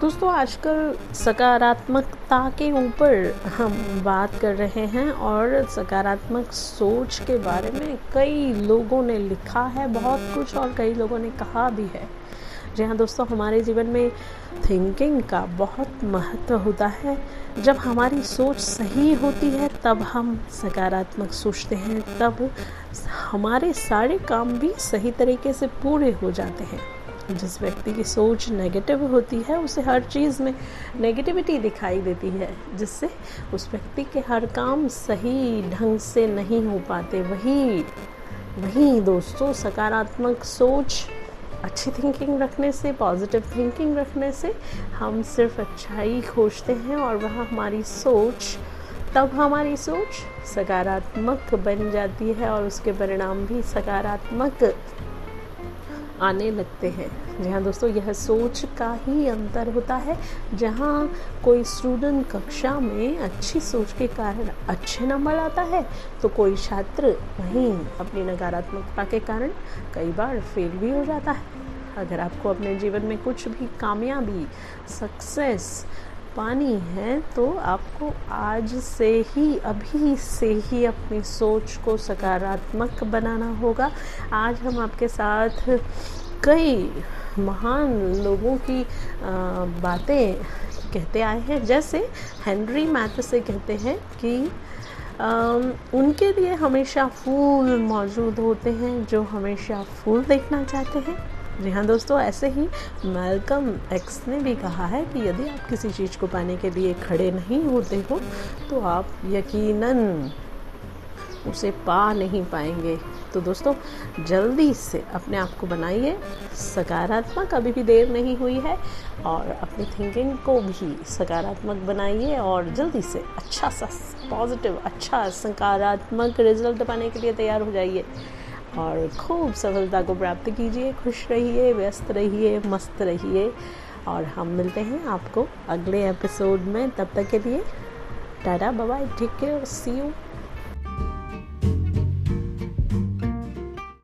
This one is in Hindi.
दोस्तों, आजकल सकारात्मकता के ऊपर हम बात कर रहे हैं और सकारात्मक सोच के बारे में कई लोगों ने लिखा है, बहुत कुछ और कई लोगों ने कहा भी है। जी हाँ दोस्तों, हमारे जीवन में थिंकिंग का बहुत महत्व होता है। जब हमारी सोच सही होती है, तब हम सकारात्मक सोचते हैं, तब हमारे सारे काम भी सही तरीके से पूरे हो जाते हैं। जिस व्यक्ति की सोच नेगेटिव होती है, उसे हर चीज़ में नेगेटिविटी दिखाई देती है, जिससे उस व्यक्ति के हर काम सही ढंग से नहीं हो पाते। वही वही दोस्तों, सकारात्मक सोच अच्छी थिंकिंग रखने से पॉजिटिव थिंकिंग रखने से हम सिर्फ़ अच्छाई खोजते हैं और वह हमारी सोच, तब हमारी सोच सकारात्मक बन जाती है और उसके परिणाम भी सकारात्मक आने लगते हैं। जी हाँ दोस्तों, यह सोच का ही अंतर होता है, जहाँ कोई स्टूडेंट कक्षा में अच्छी सोच के कारण अच्छे नंबर आता है तो कोई छात्र वहीं अपनी नकारात्मकता के कारण कई बार फेल भी हो जाता है। अगर आपको अपने जीवन में कुछ भी कामयाबी सक्सेस पानी है तो आपको आज से ही, अभी से ही अपनी सोच को सकारात्मक बनाना होगा। आज हम आपके साथ कई महान लोगों की बातें कहते आए हैं। जैसे हेनरी मैथसे कहते हैं कि उनके लिए हमेशा फूल मौजूद होते हैं, जो हमेशा फूल देखना चाहते हैं। जी हाँ दोस्तों, ऐसे ही मेलकम एक्स ने भी कहा है कि यदि आप किसी चीज़ को पाने के लिए खड़े नहीं होते हो तो आप यकीनन उसे पा नहीं पाएँगे। तो दोस्तों, जल्दी से अपने आप को बनाइए। सकारात्मक अभी भी देर नहीं हुई है और अपनी थिंकिंग को भी सकारात्मक बनाइए और जल्दी से अच्छा सा पॉजिटिव अच्छा सकारात्मक रिज़ल्ट पाने के लिए तैयार हो जाइए। और खूब सफलता को प्राप्त कीजिए, खुश रहिए, व्यस्त रहिए, मस्त रहिए। और हम मिलते हैं आपको अगले एपिसोड में। तब तक के लिए, tata bye take care see you